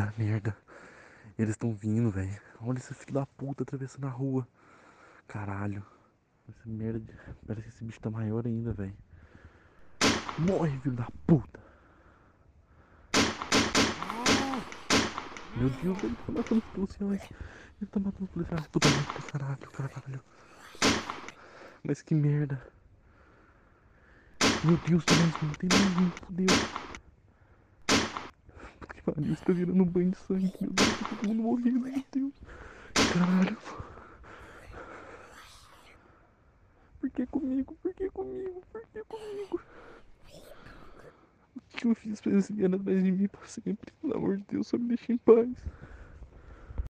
Da merda. Eles estão vindo, velho. Olha esse filho da puta atravessando a rua. Caralho. Essa merda. Parece que esse bicho tá maior ainda, velho. Morre, filho da puta. Meu Deus, ele tá matando os policiais. Ele tá matando os policiais. Puta merda, caralho, caralho. Mas que merda. Meu Deus, um, tem mais um, fodeu. Isso tá virando um banho de sangue. Meu Deus, tá todo mundo morrendo, meu Deus. Caralho. Por que comigo? Por que comigo? Por que comigo? O que eu fiz pra virem atrás de mim pra sempre? Pelo amor de Deus, só me deixa em paz.